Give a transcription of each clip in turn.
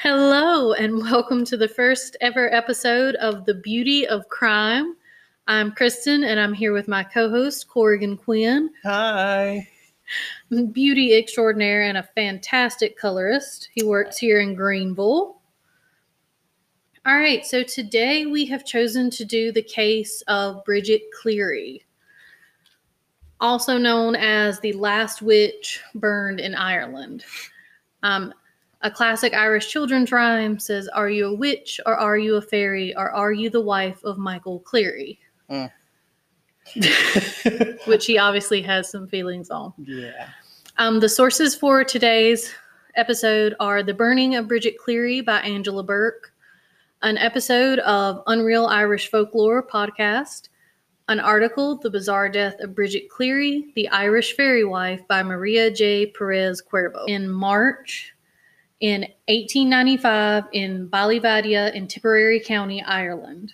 Hello, and welcome to the first ever episode of The Beauty of Crime. I'm Kristen, and I'm here with my co host, Corrigan Quinn, Hi. beauty extraordinaire and a fantastic colorist. He works here in Greenville. All right, so today we have chosen to do the case of Bridget Cleary, also known as the last witch burned in Ireland. Um, a classic Irish children's rhyme says, Are you a witch or are you a fairy or are you the wife of Michael Cleary? Mm. Which he obviously has some feelings on. yeah. Um, the sources for today's episode are The Burning of Bridget Cleary by Angela Bourke, an episode of Unreal Irish Folklore podcast, an article, The Bizarre Death of Bridget Cleary, The Irish Fairy Wife by Maria J. Perez Cuervo. In March, in 1895, in Ballyvadlea in Tipperary County, Ireland.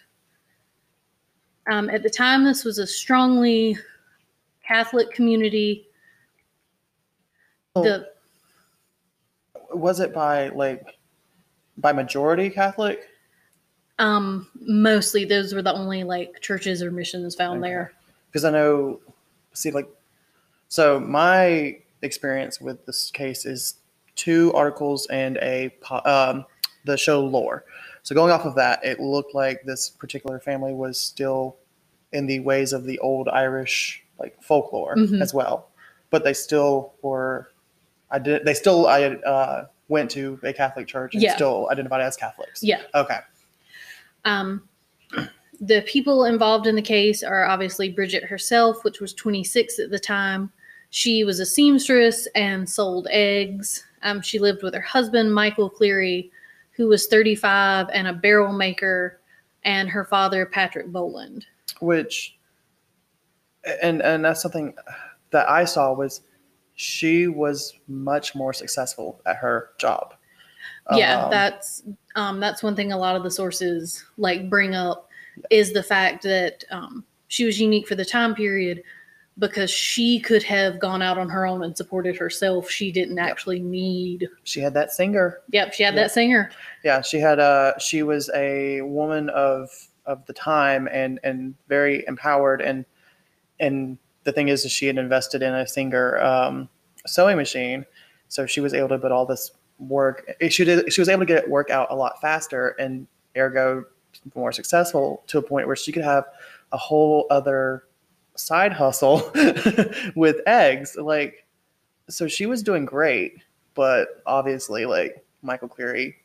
Um, at the time, this was a strongly Catholic community. The was it by like by majority Catholic? um, mostly those were the only like churches or missions found Okay. there. Because I know, see, like, so my experience with this case is two articles and a um, the show lore. So going off of that, it looked like this particular family was still in the ways of the old Irish like folklore Mhm. as well, but they still were. I did. They still. I uh, went to a Catholic church and Yeah. still identified as Catholics. Yeah. Okay. Um, the people involved in the case are obviously Bridget herself, which was 26 at the time. She was a seamstress and sold eggs. Um, she lived with her husband, Michael Cleary, who was 35 and a barrel maker, and her father, Patrick Boland. which and and that's something that I saw was she was much more successful at her job. yeah Um, that's um, that's one thing a lot of the sources like bring up is the fact that um, she was unique for the time period because she could have gone out on her own and supported herself she didn't actually need she had that singer. yep she had Yeah. that singer Yeah, she had a she was a woman of of the time and and very empowered and and the thing is, is she had invested in a Singer um, sewing machine, so she was able to put all this work. She did. She was able to get work out a lot faster, and ergo more successful to a point where she could have a whole other side hustle with eggs. Like, so she was doing great, but obviously, like Michael Cleary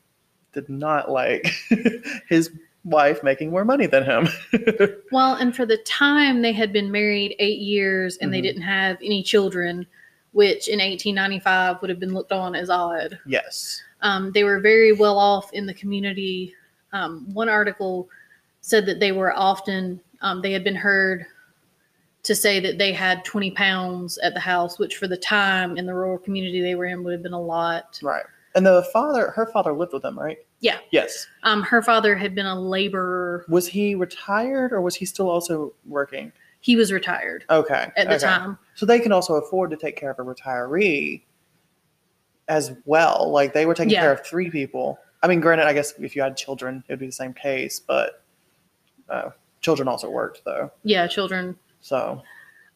did not like his wife making more money than him. well and for the time they had been married eight years and they Mhm. didn't have any children which in 1895 would have been looked on as odd yes. Um, they were very well off in the community. Um, one article said that they were often, um, they had been heard to say that they had 20 pounds at the house, which for the time in the rural community they were in would have been a lot. Right. And the father, her father lived with them, right? Yeah. Yes. Um, her father had been a laborer. Was he retired or was he still also working? He was retired Okay. at the okay. time. So they can also afford to take care of a retiree as well. Like they were taking Yeah. care of three people. I mean, granted, I guess if you had children, it would be the same case, but uh, children also worked though. Yeah, children. So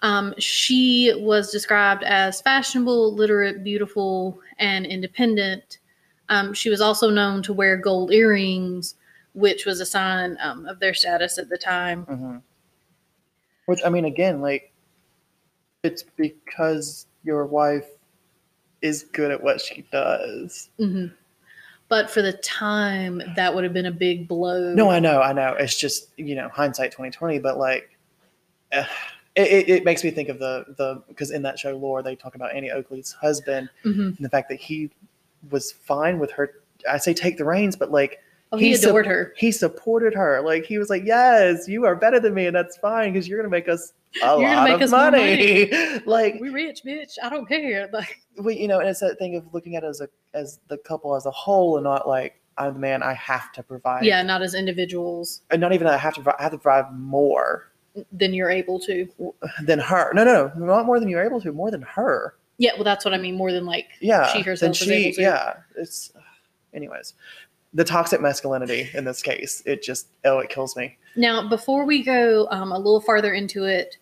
Um, she was described as fashionable, literate, beautiful, and independent. Um, she was also known to wear gold earrings, which was a sign um, of their status at the time. mhm. which I mean, again, like it's because your wife is good at what she does. hmm But for the time, that would have been a big blow. No, I know, I know. It's just you know hindsight twenty twenty, but like, it, it, it makes me think of the the because in that show lore they talk about Annie Oakley's husband hmm and the fact that he was fine with her. I say take the reins, but like Oh, he, sup- adored her. He supported her. Like he was like, "Yes, you are better than me, and that's fine because you're gonna make us a You're lot make of us more money." like We rich, bitch. I don't care. Like, we, you know, and it's that thing of looking at it as a as the couple as a whole, and not like I'm the man. I have to provide. yeah, not as individuals and not even I have to. I have to provide more than you're able to. than her. No, no, no, not more than you're able to. More than her. Yeah, well, that's what I mean. More than like Yeah, she herself is able to. Yeah, it's anyways, the toxic masculinity in this case, it just oh, it kills me. Now, before we go um, a little farther into it,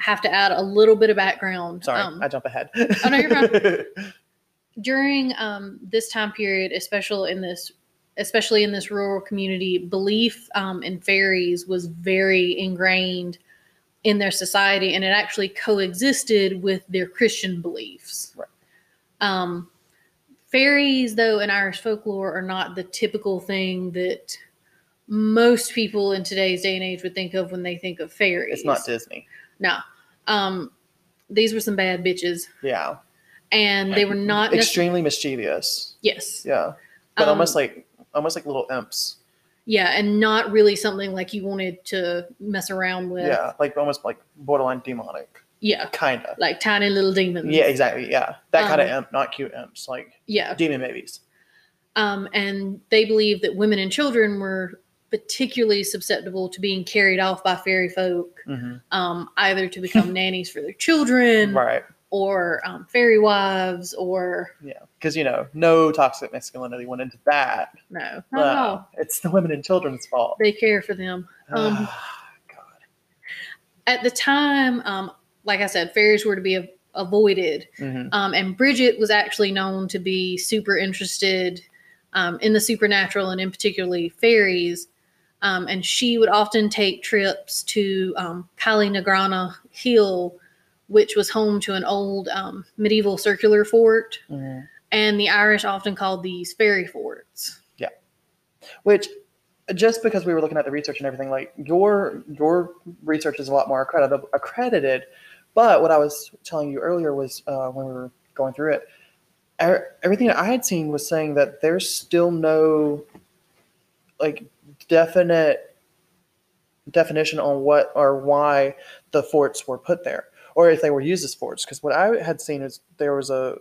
I have to add a little bit of background. Sorry, Um, I jump ahead. Oh, no, you're fine. during um, this time period, especially in this, especially in this rural community, belief um, in fairies was very ingrained in their society, and it actually coexisted with their Christian beliefs. Right. Um, fairies, though, in Irish folklore, are not the typical thing that most people in today's day and age would think of when they think of fairies. it's not Disney. No. Um, these were some bad bitches, Yeah, and they were not extremely mischievous. Yes. Yeah, but Um, almost like almost like little imps. Yeah, and not really something like you wanted to mess around with. Yeah, like almost like borderline demonic, Yeah. kind of. Like tiny little demons. Yeah, exactly. Yeah, that kind of Um, imp, not cute imps, like Yeah. demon babies. Um, and they believe that women and children were particularly susceptible to being carried off by fairy folk, hmm um, either to become nannies for their children Right. Or um, fairy wives or Yeah, because you know, no toxic masculinity went into that. no, all. Uh, it's the women and children's fault. They care for them. Um, God. at the time, um, like I said, fairies were to be a- avoided. hmm Um, and Bridget was actually known to be super interested um, in the supernatural and in particularly fairies. Um, and she would often take trips to um, Kylenagranagh Hill, which was home to an old um, medieval circular fort. hmm And the Irish often called these fairy forts. Yeah, which, just because we were looking at the research and everything, like your your research is a lot more accredited. Accredited, but what I was telling you earlier was uh, when we were going through it, er- everything that I had seen was saying that there's still no like definite definition on what or why the forts were put there, or if they were used as forts. Because what I had seen is there was a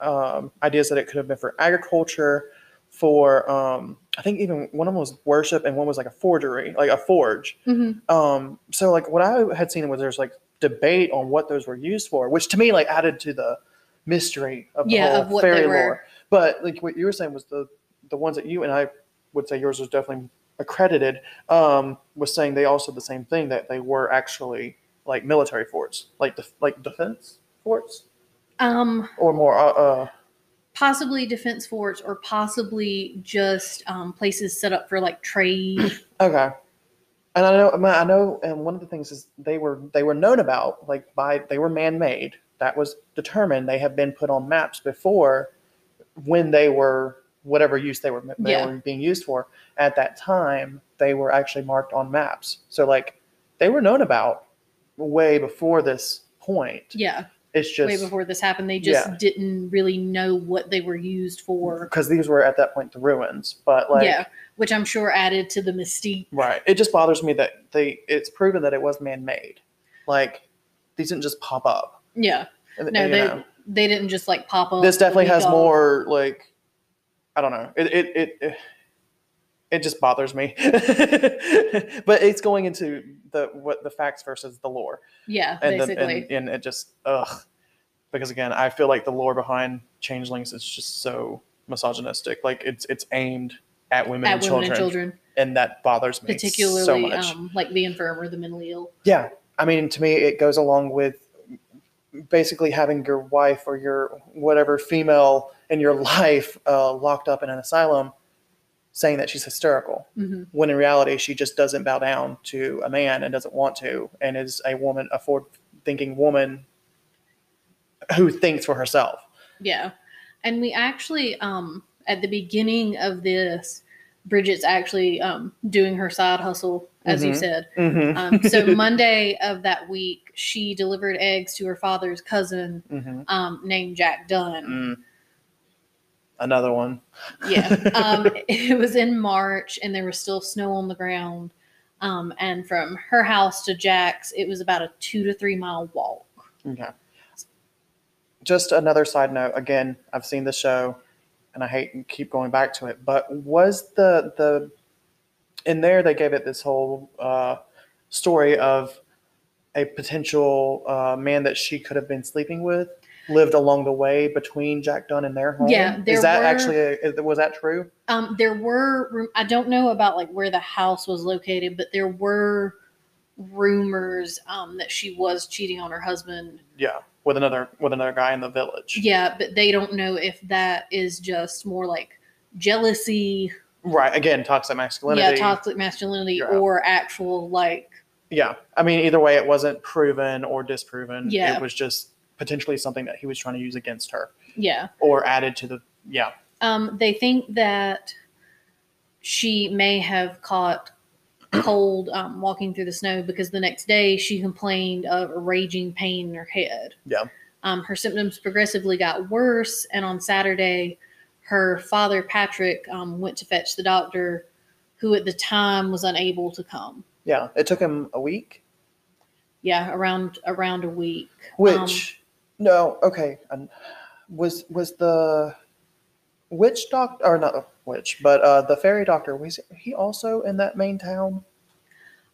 um, ideas that it could have been for agriculture, for um, I think even one of them was worship, and one was like a forgery, like a forge. Mm-hmm. Um, so like what I had seen was there's like debate on what those were used for, which to me like added to the mystery of the whole of what fairy lore. But like what you were saying was the the ones that you and I would say yours was definitely accredited. Um, was saying they also the same thing that they were actually like military forts, like def- like defense forts, Um, or more. Uh, uh, possibly defense forts or possibly just um, places set up for like trade. Okay. And I know, I know, and one of the things is they were they were known about like by they were man made. That was determined. They have been put on maps before when they were whatever use they were they Yeah. were being used for at that time. They were actually marked on maps. So like they were known about way before this point. yeah. It's just way before this happened. They just Yeah. didn't really know what they were used for. because these were at that point the ruins. But like yeah, which I'm sure added to the mystique. Right. It just bothers me that they it's proven that it was man made. Like these didn't just pop up. Yeah, And- no, they know. they didn't just like pop up. this definitely has more like I don't know. It it it it, it just bothers me. but it's going into the what the facts versus the lore. Yeah, And basically. and, and it just ugh. Because again, I feel like the lore behind changelings is just so misogynistic. Like it's it's aimed at women, at and, women children, and children, and that bothers me particularly. so much. um, like the infirm or the mentally ill. Yeah, I mean, to me, it goes along with basically having your wife or your whatever female in your life uh, locked up in an asylum, saying that she's hysterical, hmm when in reality she just doesn't bow down to a man and doesn't want to, and is a woman, a forward-thinking woman who thinks for herself. Yeah, and we actually um, at the beginning of this, Bridget's actually um, doing her side hustle, as you Mhm. said. Mm-hmm. Um, so Monday of that week, she delivered eggs to her father's cousin mm-hmm. um, named Jack Dunne. Another one. Yeah, um, it was in March, and there was still snow on the ground. Um, and from her house to Jack's, it was about a two to three mile walk. Okay. Just another side note. Again, I've seen the show, and I hate to keep going back to it. But was the the in there they gave it this whole uh, story of a potential uh, man that she could have been sleeping with? Lived along the way between Jack Dunne and their home. Yeah, there is that were- actually a, was that true? Um, there were I don't know about like where the house was located, but there were rumors um, that she was cheating on her husband. Yeah, with another with another guy in the village. Yeah, but they don't know if that is just more like jealousy, Right. Again, toxic masculinity. yeah, toxic masculinity, Yeah. or actual like Yeah. I mean, either way, it wasn't proven or disproven. Yeah. It was just potentially something that he was trying to use against her yeah. or added to the. Yeah. Um, they think that she may have caught cold um, walking through the snow because the next day she complained of a raging pain in her head. Yeah. Um, her symptoms progressively got worse, and on Saturday, her father Patrick um, went to fetch the doctor, who at the time was unable to come. Yeah. It took him a week, Yeah, around around a week. which, Um, no, okay. Um, was was the witch doctor, or not the witch, but uh, the fairy doctor, was he also in that main town?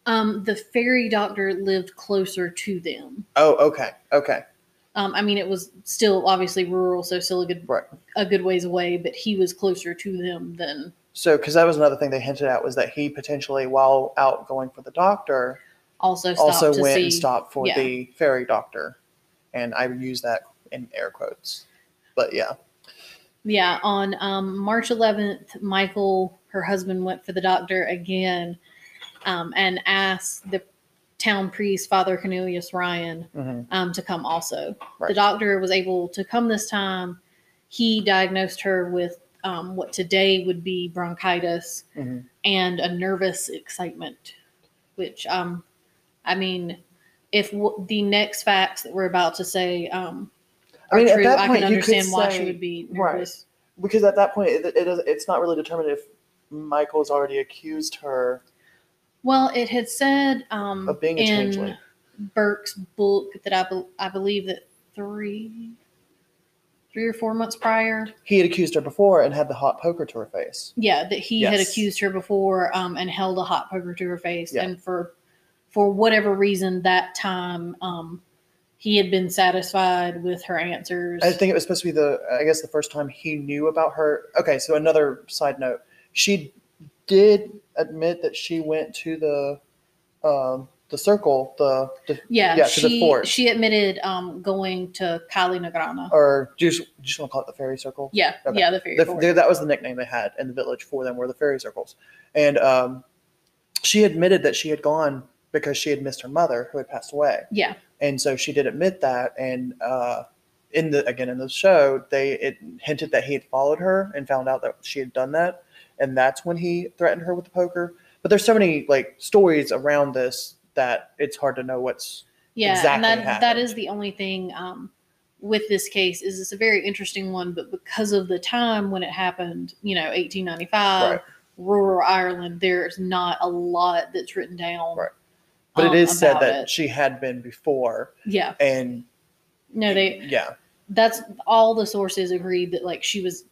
um, the fairy doctor lived closer to them. Oh, okay. Okay. Um, I mean, it was still obviously rural, so still a good Right. a good ways away, but he was closer to them than So, because that was another thing they hinted at was that he potentially, while out going for the doctor, also stopped also to went see. and stopped for yeah. the fairy doctor, and I would use that in air quotes. But yeah, Yeah, on um, March 11th, Michael, her husband, went for the doctor again um, and asked the town priest, Father Cornelius Ryan, hmm um, to come also. The doctor was able to come this time. He diagnosed her with um, what today would be bronchitis hmm and a nervous excitement, which, um, I mean, if w- the next facts that we're about to say um, I are mean, at true, that I point, can you could understand why she say- would be right. because at that point, it, it is, it's not really determined if Michael's already accused her Well, it had said um, of being a changeling. Bourke's book that I, bel I believe that three, three or four months prior, He had accused her before and had the hot poker to her face. yeah, that he had accused her before um, and held a hot poker to her face, Yeah. and for for whatever reason that time um, he had been satisfied with her answers. I think it was supposed to be the, I guess, the first time he knew about her. Okay, so another side note: she did admit that she went to the, um, the circle, the, the yeah, yeah, to the she fort. she admitted um, going to Kylenagranagh. or do you just, just want to call it the fairy circle? yeah, okay. yeah, the fairy The, the- that was the nickname they had in the village for them were the fairy circles and um, she admitted that she had gone because she had missed her mother who had passed away yeah, and so she did admit that and uh, in the again in the show they it hinted that he had followed her and found out that she had done that and that's when he threatened her with the poker but there's so many like stories around this that it's hard to know what's Yeah, exactly and that that happened. is the only thing um, with this case is it's a very interesting one, but because of the time when it happened, you know, 1895, Right. rural Ireland, there's not a lot that's written down. Right. But um, it is said that it. she had been before Yeah, and no, they yeah that's all the sources agreed that like she was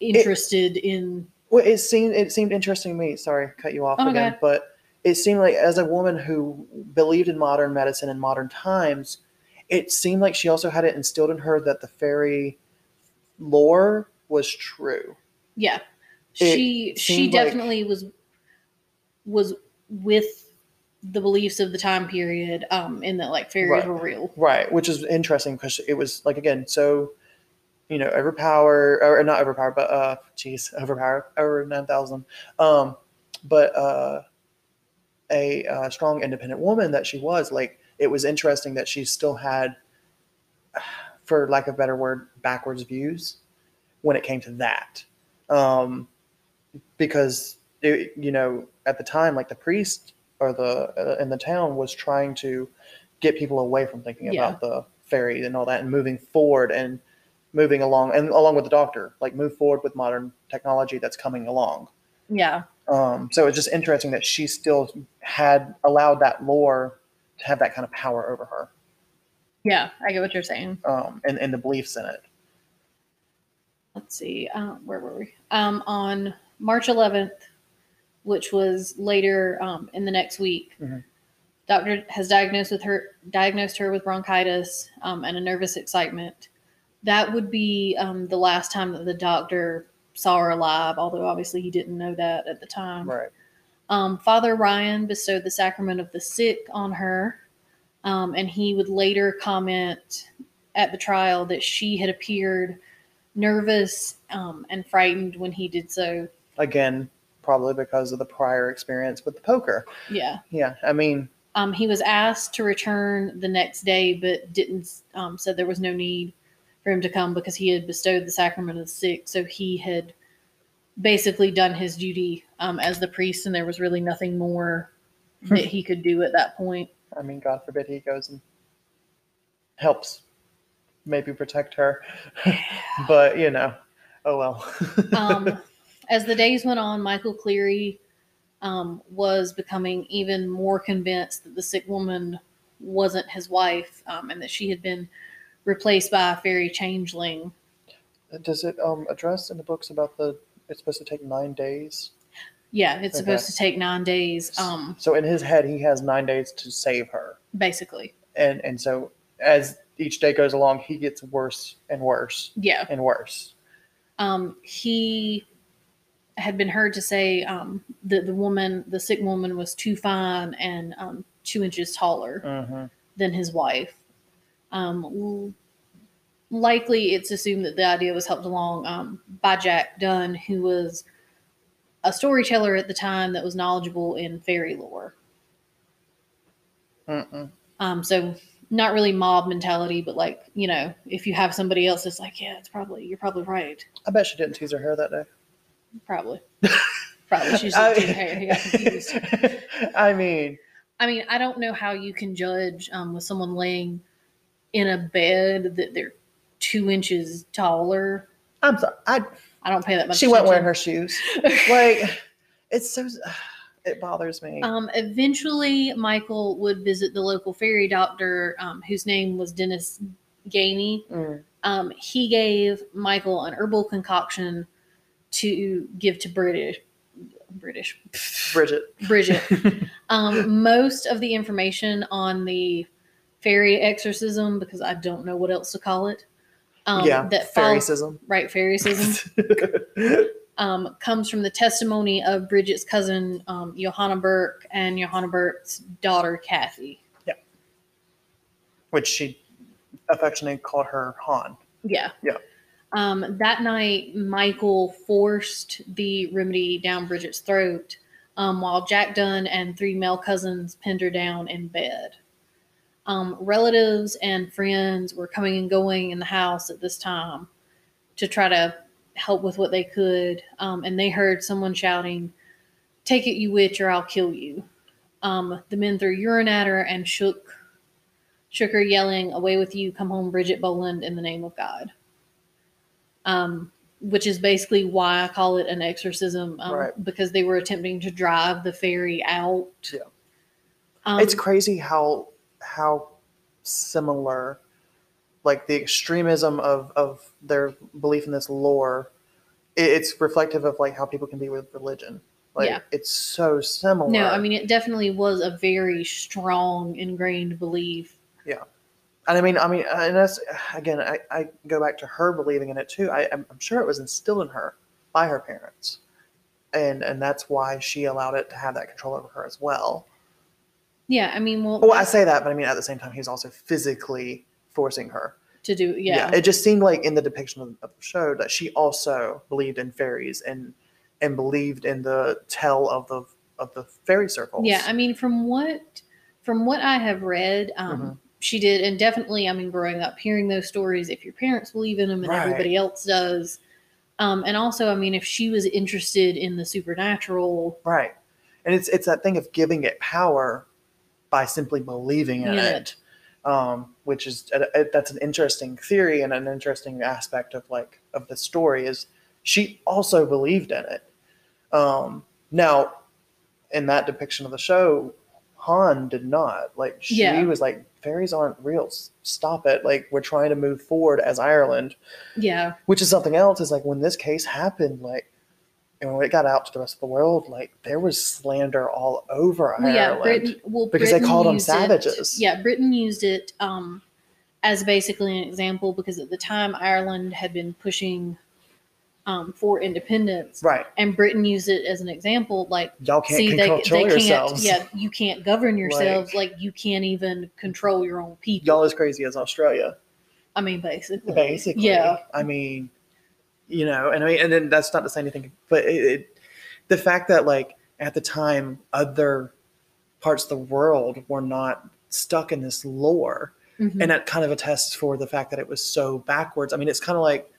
interested in. Well, it seemed it seemed interesting to me. Sorry, cut you off Oh, again, but it seemed like as a woman who believed in modern medicine and modern times, it seemed like she also had it instilled in her that the fairy lore was true. Yeah, It she she seemed like- definitely was was with the beliefs of the time period um in that like fairies Right. were real. Right, which is interesting because it was like again so, you know, overpower or not overpower, but uh, geez, overpower over nine thousand. Um, but uh, a uh, strong, independent woman that she was. Like it was interesting that she still had, for lack of a better word, backwards views when it came to that, um, because it, you know at the time, like the priest or the uh, in the town was trying to get people away from thinking Yeah. about the fairy and all that and moving forward and moving along and along with the doctor like move forward with modern technology that's coming along Yeah. um, so it's just interesting that she still had allowed that lore to have that kind of power over her Yeah, I get what you're saying. um, and, and the beliefs in it Let's see, uh, where were we? Um, on March 11th, which was later um, in the next week, Mhm. doctor has diagnosed with her diagnosed her with bronchitis um, and a nervous excitement. that would be um, the last time that the doctor saw her alive, although obviously he didn't know that at the time. Right. Um, Father Ryan bestowed the sacrament of the sick on her, um, and he would later comment at the trial that she had appeared nervous um, and frightened when he did so. Again, probably because of the prior experience with the poker. Yeah. Yeah. I mean, Um, he was asked to return the next day, but didn't. Um, said there was no need for him to come because he had bestowed the sacrament of the sick. So he had basically done his duty um, as the priest, and there was really nothing more that he could do at that point. I mean, God forbid he goes and helps maybe protect her. but, you know, oh well. um, as the days went on, Michael Cleary um, was becoming even more convinced that the sick woman wasn't his wife um, and that she had been replaced by a fairy changeling. Does it um address in the books about the it's supposed to take nine days? Yeah, it's Okay. supposed to take nine days, um, So in his head he has nine days to save her. basically. And and so as each day goes along, he gets worse and worse Yeah. and worse. Um, he had been heard to say um, that the woman, the sick woman, was too fine and um, two inches taller. Mm-hmm. than his wife. Um, l- likely, it's assumed that the idea was helped along um, by Jack Dunne, who was a storyteller at the time that was knowledgeable in fairy lore. Um, so, not really mob mentality, but like you know, if you have somebody else that's like, yeah, it's probably you're probably right, I bet she didn't tease her hair that day. Probably, probably she's I just hair. He got confused. I mean, I mean, I don't know how you can judge um, with someone laying in a bed that they're two inches taller. I'm sorry. I I don't pay that much. she went wearing her shoes. Like it's so it bothers me. Um, eventually, Michael would visit the local fairy doctor, um, whose name was Denis Ganey. Mm. Um, he gave Michael an herbal concoction to give to British, British, Bridget. Bridget. um, most of the information on the fairy exorcism, because I don't know what else to call it. Um, yeah, that fairycism. right, fairycism. um, comes from the testimony of Bridget's cousin um, Johanna Burke and Johanna Burke's daughter Kathy. Yeah, which she affectionately called her Han. Yeah. Yeah. Um, that night, Michael forced the remedy down Bridget's throat um, while Jack Dunne and three male cousins pinned her down in bed. Um, relatives and friends were coming and going in the house at this time to try to help with what they could. Um, and they heard someone shouting, Take it, you witch, or I'll kill you. Um, the men threw urine at her and shook shook her, yelling, Away with you, come home, Bridget Boland, in the name of God. Um, which is basically why I call it an exorcism, um, Right. because they were attempting to drive the fairy out. Yeah. Um, it's crazy how how similar like the extremism of of their belief in this lore it, it's reflective of like how people can be with religion like Yeah. it's so similar no, I mean, it definitely was a very strong, ingrained belief. And i mean i mean and that's again i, I go back to her believing in it too. I, I'm, I'm sure it was instilled in her by her parents. And and that's why she allowed it to have that control over her as well. Yeah, I mean, well, well i say that but i mean at the same time he's also physically forcing her. To do, yeah, yeah it just seemed like in the depiction of, of the show that she also believed in fairies and and believed in the tell of the of the fairy circles. Yeah, I mean, from what from what I have read, um, Mhm. She did, and definitely, I mean, growing up hearing those stories, if your parents believe in them and Right. everybody else does, um, and also, I mean, if she was interested in the supernatural, right. And it's it's that thing of giving it power by simply believing in Yeah. it, um, which is a, a- that's an interesting theory and an interesting aspect of like of the story is she also believed in it. Um, now, in that depiction of the show, Han did not. Like she Yeah. was like, fairies aren't real. Stop it. Like we're trying to move forward as Ireland, yeah, which is something else. Is like when this case happened, like and when it got out to the rest of the world, like there was slander all over well, yeah, Britain, well, because they called them used it- savages. yeah, Britain used it um, as basically an example because at the time Ireland had been pushing um, for independence, Right. and Britain used it as an example. Like, Y'all can't see, they, control they can't. yourselves. Yeah, you can't govern yourselves. Like, you can't even control your own people. Y'all as crazy as Australia. I mean, basically. basically. Yeah. I mean, you know, and I mean, and then that's not to say anything, but it, it, the fact that like at the time other parts of the world were not stuck in this lore, Mhm. and that kind of attests for the fact that it was so backwards. I mean, it's kind of like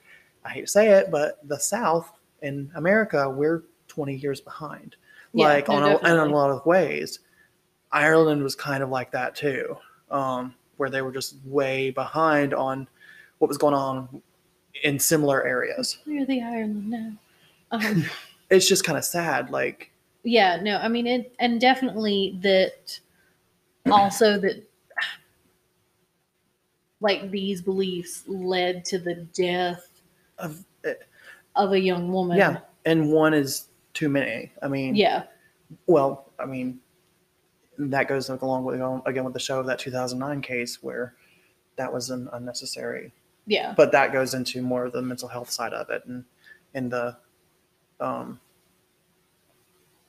I hate to say it, but the South in America, we're 20 years behind, Yeah, like no, on a, in a lot of ways. Ireland was kind of like that too, um, where they were just way behind on what was going on in similar areas. We're the Ireland now. Um, It's just kind of sad. Like, yeah, no, I mean, it, and definitely that also that like these beliefs led to the death of, of a young woman. yeah, and one is too many. I mean, Yeah. well, I mean, that goes along with again with the show of that 2009 case where that was an unnecessary. Yeah. But that goes into more of the mental health side of it, and in the, um,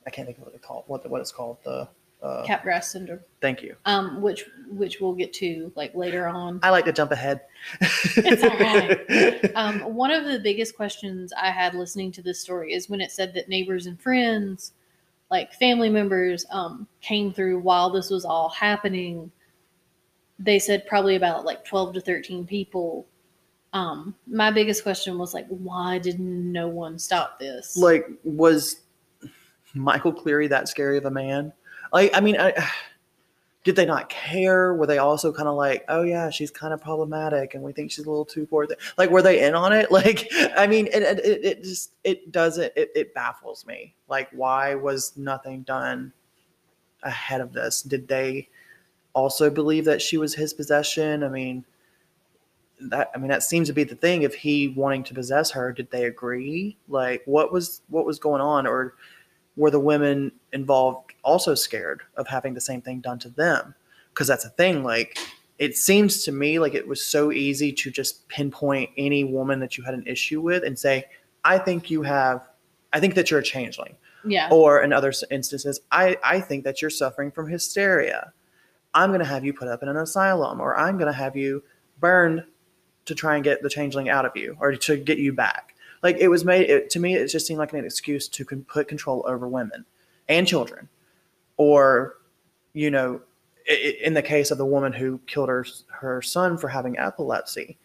I can't think of what they call what what it's called. The uh, Capgras syndrome. thank you. Um, which which we'll get to like later on. I like to jump ahead. It's all right. Um, one of the biggest questions I had listening to this story is when it said that neighbors and friends, like family members, um, came through while this was all happening. They said probably about like 12 to 13 people. Um, my biggest question was like, why did no one stop this? like, was Michael Cleary that scary of a man? Like, I mean, I, did they not care? Were they also kind of like, oh yeah, she's kind of problematic, and we think she's a little too forward? Like, were they in on it? Like, I mean, it, it, it- it just it doesn't it, it baffles me. Like, why was nothing done ahead of this? Did they also believe that she was his possession? I mean, that I mean that seems to be the thing. If he wanting to possess her, did they agree? Like, what was what was going on, or were the women involved also scared of having the same thing done to them? Because that's a thing. Like, it seems to me like it was so easy to just pinpoint any woman that you had an issue with and say, "I think you have, I think that you're a changeling." yeah. Or in other instances, I, I think that you're suffering from hysteria. I'm going to have you put up in an asylum, or I'm going to have you burned to try and get the changeling out of you, or to get you back. Like it was made it, to me, it just seemed like an excuse to con- put control over women and children, or you know, i- i- in the case of the woman who killed her her son for having epilepsy.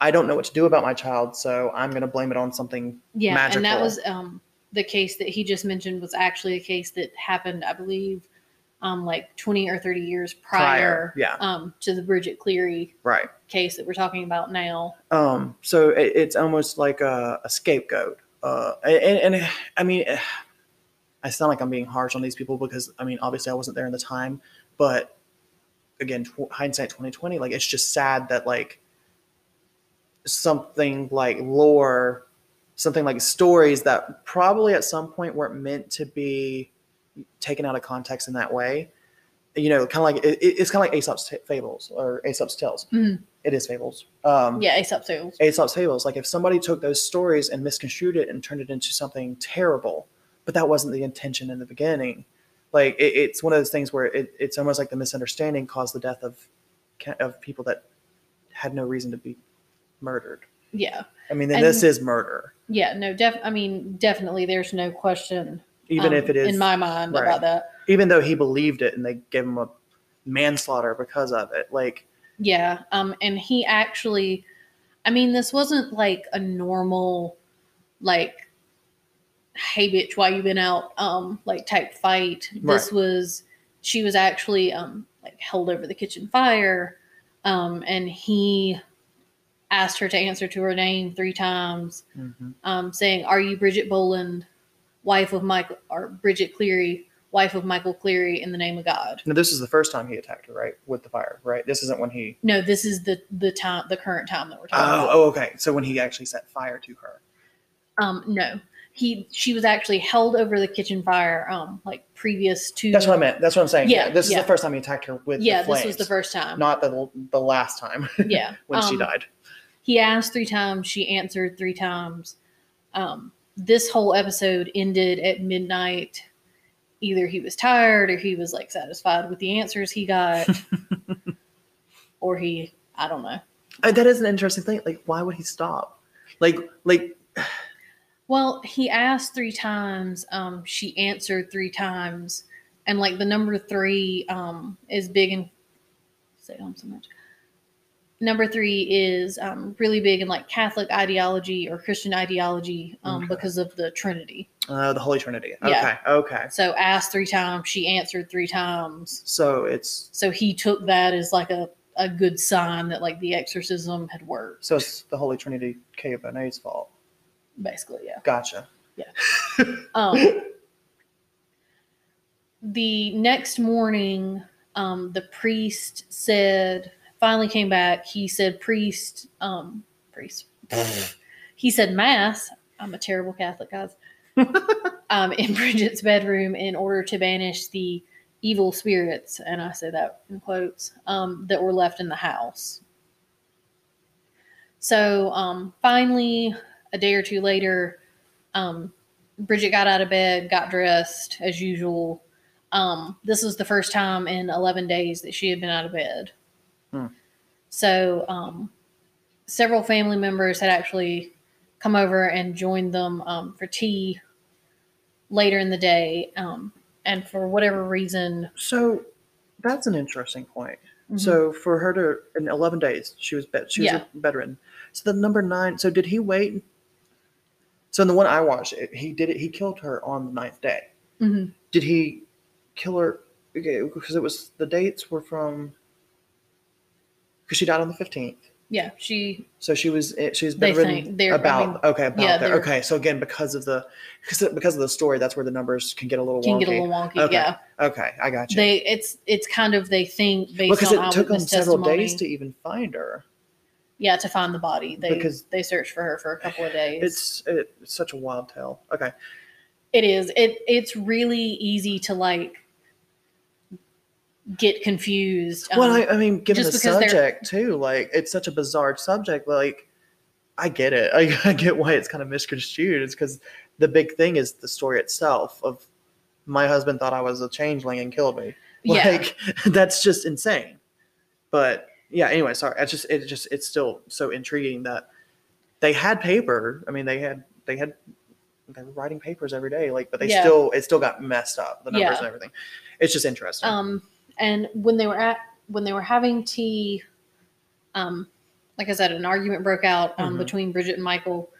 I don't know what to do about my child, so I'm going to blame it on something Yeah, and that was um, the case that he just mentioned was actually a case that happened, I believe, um, like twenty or thirty years prior, Prior, yeah. um, to the Bridget Cleary right. case that we're talking about now. Um, so it, it's almost like a, a scapegoat. Uh, and, and I mean, I sound like I'm being harsh on these people because I mean, obviously I wasn't there in the time, but again, tw- hindsight 2020, like it's just sad that like something like lore, something like stories that probably at some point weren't meant to be taken out of context in that way. You know, kind of like it, it's kind of like Aesop's t- fables or Aesop's tales. Mhm. It is fables. Um, Yeah, Aesop's Sales. Aesop's fables. Like if somebody took those stories and misconstrued it and turned it into something terrible, but that wasn't the intention in the beginning. Like it, it's one of those things where it, it's almost like the misunderstanding caused the death of of people that had no reason to be murdered. Yeah, I mean, And- this is murder, yeah, no, def. I mean, definitely, there's no question, even um, if it is in my mind right. about that. even though he believed it and they gave him a manslaughter because of it. Like Yeah, um, and he actually, I mean, this wasn't like a normal, like, hey bitch, why you been out, um, like type fight. This was, she was actually, um, like held over the kitchen fire, um, and he asked her to answer to her name three times, um, saying, "Are you Bridget Boland, wife of Michael, or Bridget Cleary, wife of Michael Cleary, in the name of God?" now, this is the first time he attacked her, right, with the fire, right? This isn't when he. No, this is the the time, the current time that we're talking Oh, about. oh, okay. So when he actually set fire to her. Um, no, he she was actually held over the kitchen fire um like previous to That's what I meant. That's what I'm saying. Yeah, this is the first time he attacked her with yeah this was the first time not the the last time yeah when she Um, died. he asked three times she answered three times um this whole episode ended at midnight either he was tired or he was like satisfied with the answers he got or he i don't know Uh, that is an interesting thing. Like, why would he stop? Like, like Well, he asked three times. Um, she answered three times, and like the number three um, is big and Say on so much. Number three is um, really big in like Catholic ideology or Christian ideology um, Okay. because of the Trinity. uh, the Holy Trinity. Okay, Yeah. okay. So asked three times, she answered three times. So it's So he took that as like a, a good sign that like the exorcism had worked. so it's the Holy Trinity K Bonet's fault. Basically, yeah. Gotcha. Um, the next morning, um, the priest said, finally came back. He said, priest, um, priest. he said, mass. I'm a terrible Catholic, guys. um, in Bridget's bedroom in order to banish the evil spirits, and I say that in quotes, um, that were left in the house. So um, finally, a day or two later, um, Bridget got out of bed, got dressed as usual. Um, this was the first time in 11 days that she had been out of bed. Hmm. So, um, several family members had actually come over and joined them um, for tea later in the day. Um, and for whatever reason, So that's an interesting point. Mhm. So for her to in 11 days she was bed she was Yeah. bedridden. So the number nine. So did he wait? So in the one I watched, it, he did it. He killed her on the ninth day. Mhm. Did he kill her? Okay, because it was the dates were from. Because she died on the 15th. yeah, she, So she was she's been written I about mean, okay about yeah, there. okay so again because of the because of, because of the story that's where the numbers can get a little can wonky. get a little wonky. Okay. Yeah. okay I got you They, it's, it's kind of, they think based because on it took them several testimony. days to even find her yeah, to find the body. They, Because- they searched for her for a couple of days. it's it's such a wild tale okay It is. It it's really easy to like get confused. well um, I, I mean given the subject too like it's such a bizarre subject like I get it. I, I get why it's kind of misconstrued. It's because the big thing is the story itself of my husband thought I was a changeling and killed me. Yeah, like that's just insane. But yeah anyway sorry. It's just it just it's still so intriguing that they had paper. I mean they had they had they were writing papers every day like but they Yeah. still it still got messed up the numbers Yeah. and everything. It's just interesting. Um, and when they were at when they were having tea, um, like I said, an argument broke out um, Mhm. between Bridget and Michael,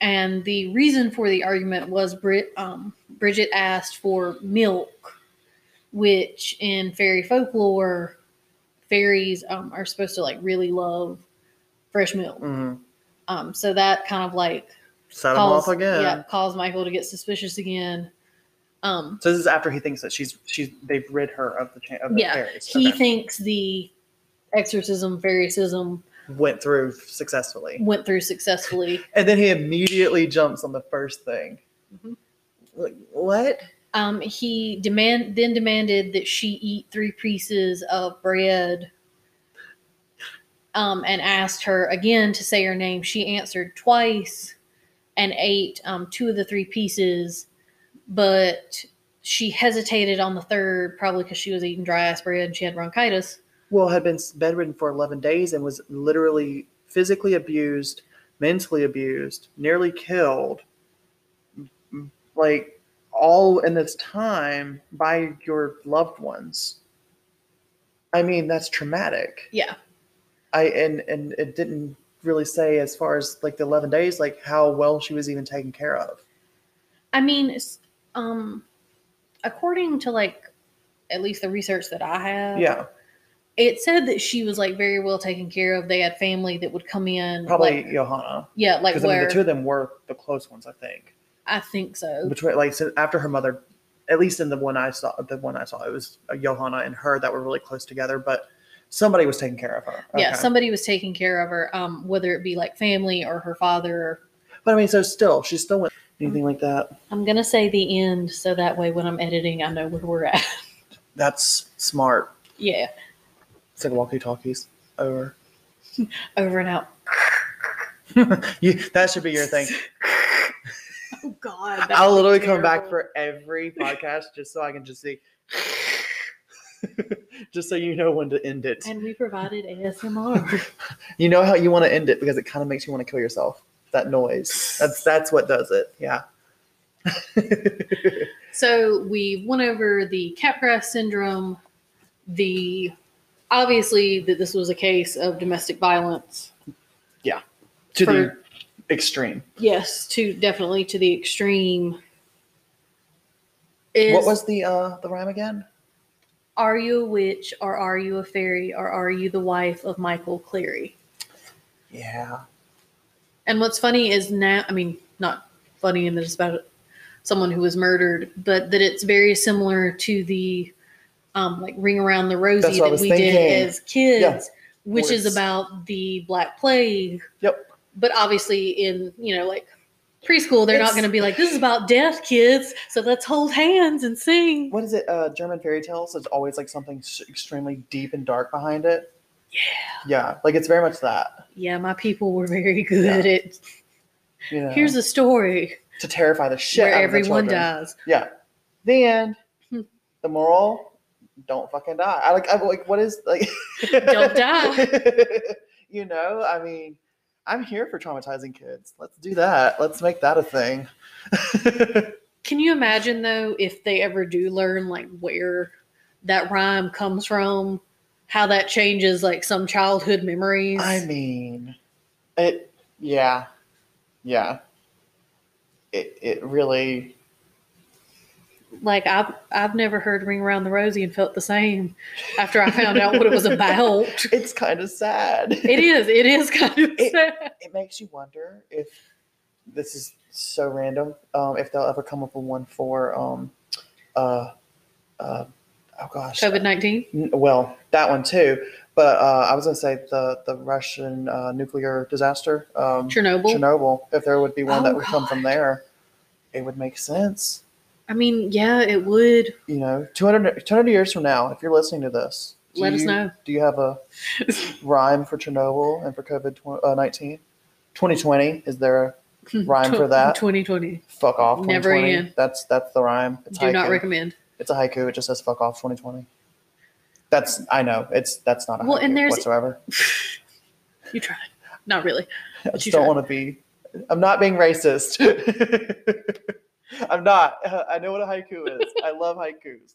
and the reason for the argument was Brit um, Bridget asked for milk, which in fairy folklore, fairies um, are supposed to like really love fresh milk. hmm Um, so that kind of like set him off again yeah, caused Michael to get suspicious again. Um, so this is after he thinks that she's she's they've rid her of the cha- of the Yeah, fairies he Okay. thinks the exorcism, fairycism went through successfully went through successfully. and then he immediately jumps on the first thing Mhm. like what Um, he demand then demanded that she eat three pieces of bread. Um, and asked her again to say her name. She answered twice and ate um, two of the three pieces, but she hesitated on the third, probably because she was eating dry ass bread and she had bronchitis. well had been bedridden for 11 days and was literally physically abused mentally abused nearly killed like all in this time by your loved ones i mean that's traumatic Yeah. i and and it didn't really say as far as like the 11 days like how well she was even taken care of I mean, it's, um, according to like at least the research that I have, yeah it said that she was like very well taken care of. They had family that would come in, probably like, johanna yeah, like because I mean, the two of them were the close ones i think I think so. between like so after her mother at least in the one i saw the one i saw it was uh, johanna and her that were really close together but somebody was taking care of her Yeah, somebody was taking care of her, um, whether it be like family or her father. but i mean so still she still went Anything like that? I'm gonna say the end, so that way when I'm editing, I know where we're at. That's smart. yeah, It's like walkie talkies. Over. over and out. you, that should be your thing. Oh God, I'll literally come back for every podcast just so I can just see. just so you know when to end it. And we provided ASMR. You know how you want to end it because it kind of makes you want to kill yourself. That noise. That's that's what does it. Yeah. so we went over the Capgras syndrome. The obviously that this was a case of domestic violence. Yeah. To For- the extreme. Yes, to definitely to the extreme. Is, what was the uh the rhyme again? Are you a witch or are you a fairy or are you the wife of Michael Cleary? Yeah. And what's funny is now, I mean, not funny in that it's about someone who was murdered, but that it's very similar to the um, like Ring Around the Rosie That's what I that we thinking. did as kids, Yeah. which is about the Black Plague. Yep. But obviously, in you know, like preschool, they're not going to be like, "This is about death, kids." So let's hold hands and sing. What is it? Uh German fairy tales. There's always like something extremely deep and dark behind it. Yeah. Yeah. Like it's very much that. Yeah, my people were very good at. You know, Here's a story to terrify the shit where out of the everyone children. dies. Yeah. The end. Hmm. the moral: don't fucking die. I like. I'm like, what is like? Don't die. you know, I mean, I'm here for traumatizing kids. Let's do that. Let's make that a thing. Can you imagine though if they ever do learn like where that rhyme comes from, how that changes like some childhood memories? I mean, it. Yeah, yeah. It it really. like I've I've never heard Ring Around the Rosie and felt the same after I found out what it was about. It's kind of sad. It is. It is kind of It- sad. It makes you wonder if this is so random. Um, if they'll ever come up with one for um, uh, uh, oh gosh, COVID nineteen. Well, that one too. But uh, I was going to say the the Russian uh, nuclear disaster, um, Chernobyl. Chernobyl. If there would be one Oh, that would come from there, it would make sense. I mean, yeah, it would. You know, 200, 200 years from now, if you're listening to this, Let us know. Do you have a rhyme for Chernobyl and for COVID uh, nineteen? 2020 is there a rhyme for that? Twenty twenty. fuck off? Never again. That's that's the rhyme. It's Do not haiku. recommend. It's a haiku. It just says fuck off 2020. That's I know. It's that's not a Well, haiku and there's- whatsoever. You tried. Not really. I just don't want to be. I'm not being racist. I'm not. I know what a haiku is. I love haikus.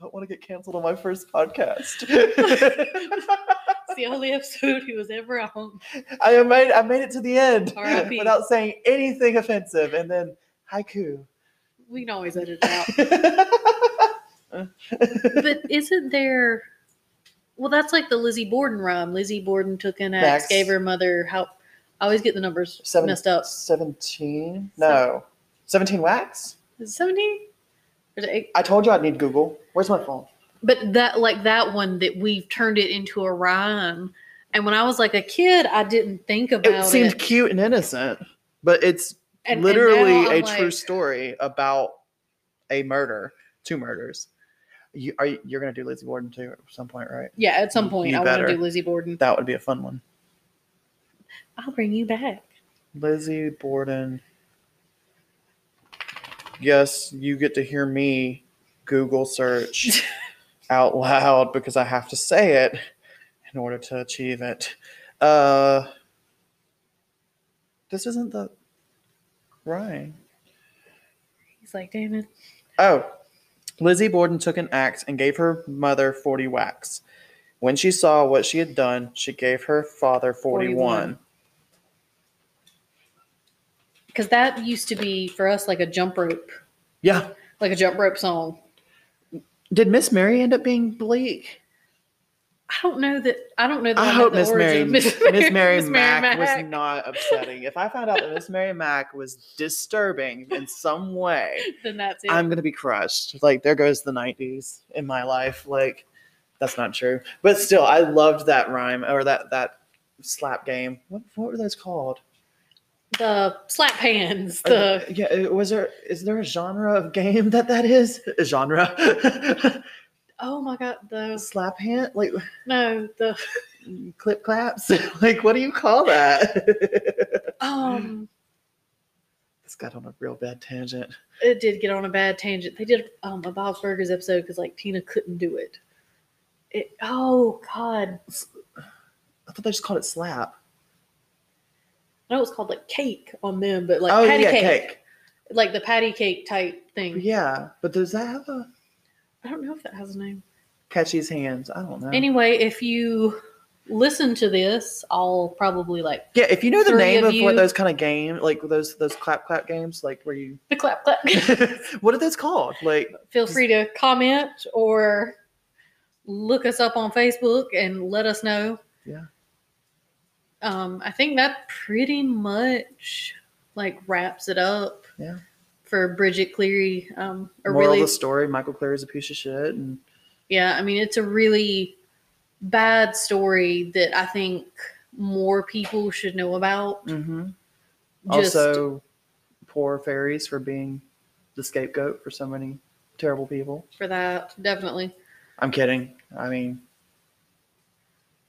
don't want to get canceled on my first podcast. It's the only episode he was ever on. I made I made it to the end without saying anything offensive, and then haiku. We can always edit it out. but isn't there? Well, that's like the Lizzie Borden rhyme. Lizzie Borden took an axe, Max. gave her mother how. I always get the numbers Seven- messed up. 17? No. 17 wax? Seventeen? Or is it eight? I told you I'd need Google. Where's my phone? But that, like that one, that we've turned it into a rhyme. And when I was like a kid, I didn't think about it. It seemed cute and innocent, but it's And- and literally now a I'm true story about a murder, two murders. You are you- you're gonna do Lizzie Borden too at some point, right? Yeah, at some point, You I want to do Lizzie Borden. That would be a fun one. I'll bring you back. Lizzie Borden. Yes, you get to hear me Google search out loud because I have to say it in order to achieve it. Uh, this isn't the right. He's like, damn it. Oh, Lizzie Borden took an axe and gave her mother 40 whacks. When she saw what she had done, she gave her father 41. 41. Because that used to be for us like a jump rope, Yeah. like a jump rope song. Did Miss Mary end up being bleak? I don't know that. I don't know that. I know hope Miss Mary. Miss Mary, Mary Mack, was not upsetting. If I found out that Miss Mary Mack was disturbing in some way, Then that's it. I'm gonna be crushed. Like there goes the '90s in my life. Like that's not true, but still, I loved that rhyme or that that slap game. What what were those called? the slap hands, the yeah, was there is there a genre of game that that is a genre? oh my god, the Slap hand, like no, the clip claps, like what do you call that? um this got on a real bad tangent. it did get on a bad tangent. They did um a Bob's Burgers episode because like Tina couldn't do it. It oh god. I thought they just called it slap. I know it was called like cake on them, but like oh patty yeah, cake, cake. like the patty cake type thing. Yeah, but does that have a I don't know if that has a name. catchy's hands? I don't know. Anyway, if you listen to this, I'll probably like yeah, if you know the name of of, you- what those kind of game, like those those clap clap games, like where you, the clap clap. what are those called? Like Feel free to comment or look us up on Facebook and let us know. Yeah. Um, I think that pretty much like wraps it up. Yeah. For Bridget Cleary, um, a moral really of the story: Michael Cleary is a piece of shit, and Yeah, I mean, it's a really bad story that I think more people should know about. mm-hmm. Just, also poor fairies for being the scapegoat for so many terrible people. for that, definitely. I'm kidding. I mean,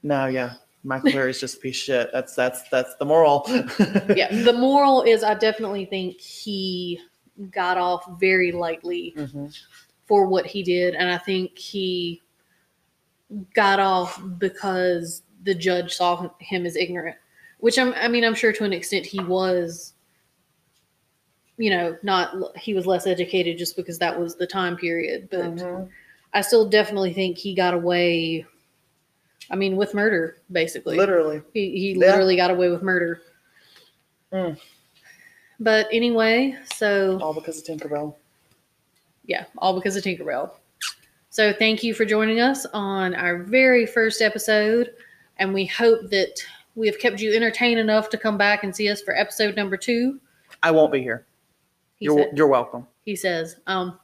no, yeah, Michael Cleary's just a piece of shit. That's that's that's the moral. Yeah, the moral is I definitely think he got off very lightly hmm for what he did. And I think he got off because the judge saw him as ignorant, which I'm, I mean, I'm sure to an extent he was, you know, not, he was less educated just because that was the time period. But Mhm. I still definitely think he got away. I mean, with murder, basically. Literally. He, he Yeah. literally got away with murder. Mm. But anyway, so All because of Tinkerbell. yeah, all because of Tinkerbell. So thank you for joining us on our very first episode, and we hope that we have kept you entertained enough to come back and see us for episode number two. I won't be here. He, You're said, you're welcome. he says, um,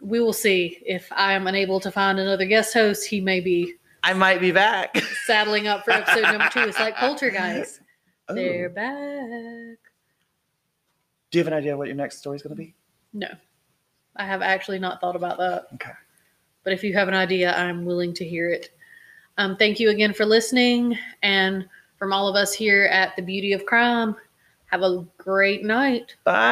we will see if I am unable to find another guest host. He may be I might be back. saddling up for episode number two. It's like Poltergeist. Oh. They're back. Do you have an idea what your next story is going to be? No, I have actually not thought about that. Okay. But if you have an idea, I'm willing to hear it. Um, thank you again for listening. And from all of us here at The Beauty of Crime, have a great night. Bye.